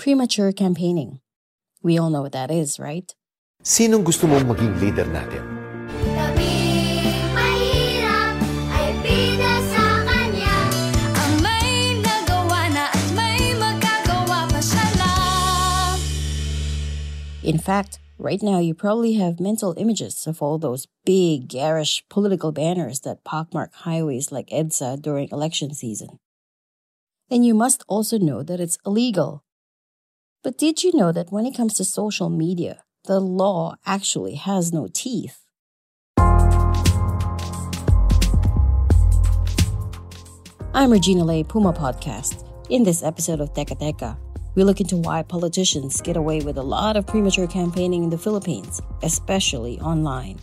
Premature campaigning. We all know what that is, right? Sinong gusto mong maging leader natin? Gabing mahirap ay bida sa kanya Ang may nagawa na at may magagawa pa siya lang In fact, right now you probably have mental images of all those big, garish political banners that pockmark highways like EDSA during election season. And you must also know that it's illegal. But did you know that when it comes to social media, the law actually has no teeth? I'm Regina Lay, Puma Podcast. In this episode of Teka Teka, we look into why politicians get away with a lot of premature campaigning in the Philippines, especially online.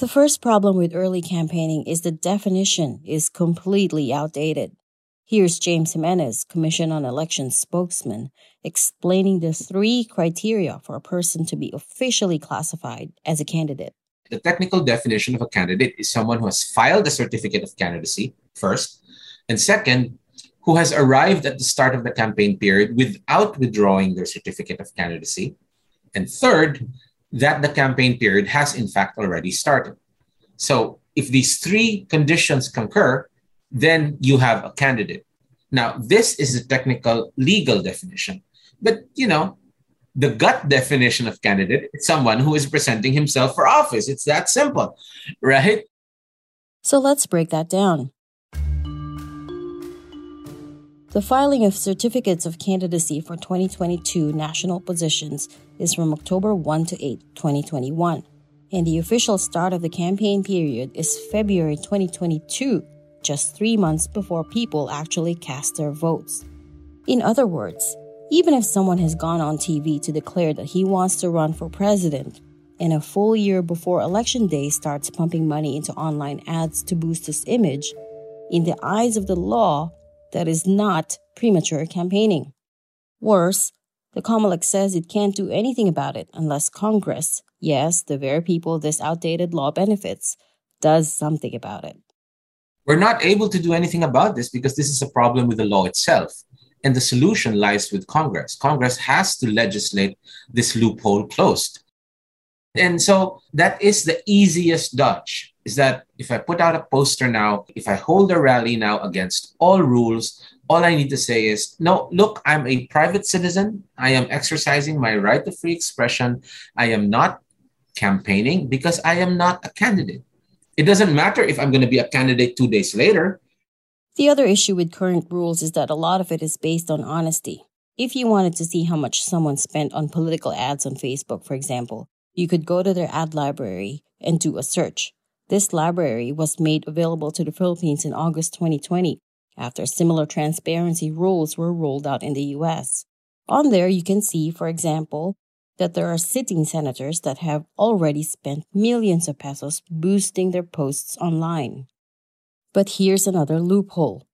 The first problem with early campaigning is the definition is completely outdated. Here's James Jimenez, Commission on Elections spokesman, explaining the three criteria for a person to be officially classified as a candidate. The technical definition of a candidate is someone who has filed a certificate of candidacy, first, and second, who has arrived at the start of the campaign period without withdrawing their certificate of candidacy, and third, that the campaign period has in fact already started. So, if these three conditions concur, then you have a candidate. Now, this is the technical legal definition. But, you know, the gut definition of candidate is someone who is presenting himself for office. It's that simple, right? So let's break that down. The filing of certificates of candidacy for 2022 national positions is from October 1 to 8, 2021, and the official start of the campaign period is February 2022, just three months before people actually cast their votes. In other words, even if someone has gone on TV to declare that he wants to run for president, and a full year before election day starts pumping money into online ads to boost his image, in the eyes of the law, that is not premature campaigning. Worse, the Comelec says it can't do anything about it unless Congress, yes, the very people this outdated law benefits, does something about it. We're not able to do anything about this because this is a problem with the law itself. And the solution lies with Congress. Congress has to legislate this loophole closed. And so that is the easiest dodge is that if I put out a poster now, if I hold a rally now against all rules, all I need to say is, no, look, I'm a private citizen. I am exercising my right to free expression. I am not campaigning because I am not a candidate. It doesn't matter if I'm going to be a candidate two days later. The other issue with current rules is that a lot of it is based on honesty. If you wanted to see how much someone spent on political ads on Facebook, for example, you could go to their ad library and do a search. This library was made available to the Philippines in August 2020 after similar transparency rules were rolled out in the US. On there, you can see, for example, that there are sitting senators that have already spent millions of pesos boosting their posts online. But here's another loophole.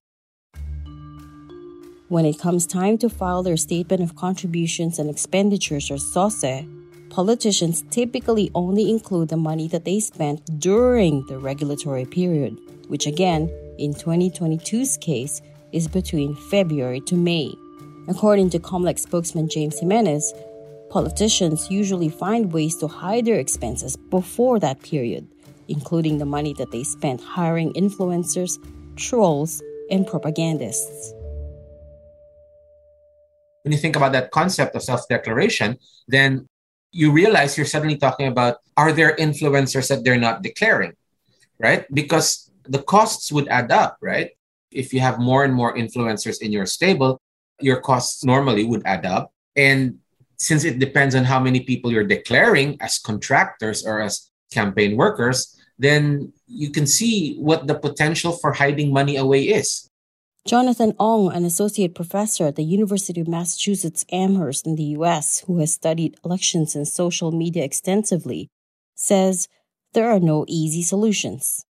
When it comes time to file their statement of contributions and expenditures or SOCE, politicians typically only include the money that they spent during the regulatory period, which again, in 2022's case, is between February to May. According to Comelec spokesman James Jimenez, politicians usually find ways to hide their expenses before that period, including the money that they spent hiring influencers, trolls, and propagandists. When you think about that concept of self declaration, then you realize you're suddenly talking about are there influencers that they're not declaring, right? Because the costs would add up, right? If you have more and more influencers in your stable, your costs normally would add up. And since it depends on how many people you're declaring as contractors or as campaign workers, then you can see what the potential for hiding money away is. Jonathan Ong, an associate professor at the University of Massachusetts Amherst in the US, who has studied elections and social media extensively, says there are no easy solutions.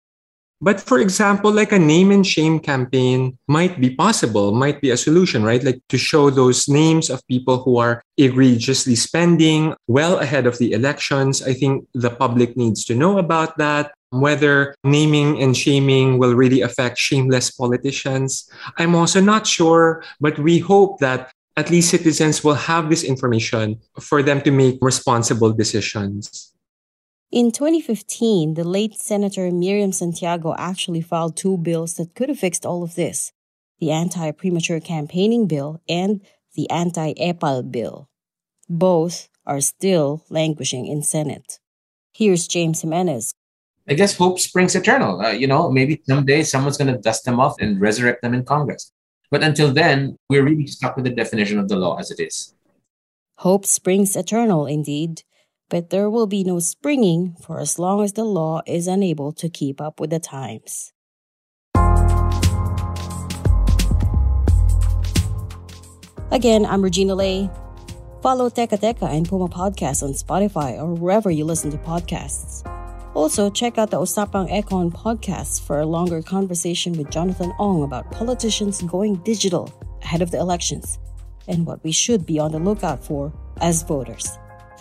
But for example, like a name and shame campaign might be possible, might be a solution, right? Like to show those names of people who are egregiously spending well ahead of the elections. I think the public needs to know about that. Whether naming and shaming will really affect shameless politicians, I'm also not sure, but we hope that at least citizens will have this information for them to make responsible decisions. In 2015, the late Senator Miriam Santiago actually filed two bills that could have fixed all of this the anti premature campaigning bill and the anti EPAL bill. Both are still languishing in Senate. Here's James Jimenez. I guess hope springs eternal. Uh, you know, maybe someday someone's going to dust them off and resurrect them in Congress. But until then, we're really stuck with the definition of the law as it is. Hope springs eternal, indeed, but there will be no springing for as long as the law is unable to keep up with the times. Again, I'm Regina Lay. Follow Teka Teka and Puma Podcast on Spotify or wherever you listen to podcasts. Also, check out the Usapang Econ podcast for a longer conversation with Jonathan Ong about politicians going digital ahead of the elections and what we should be on the lookout for as voters.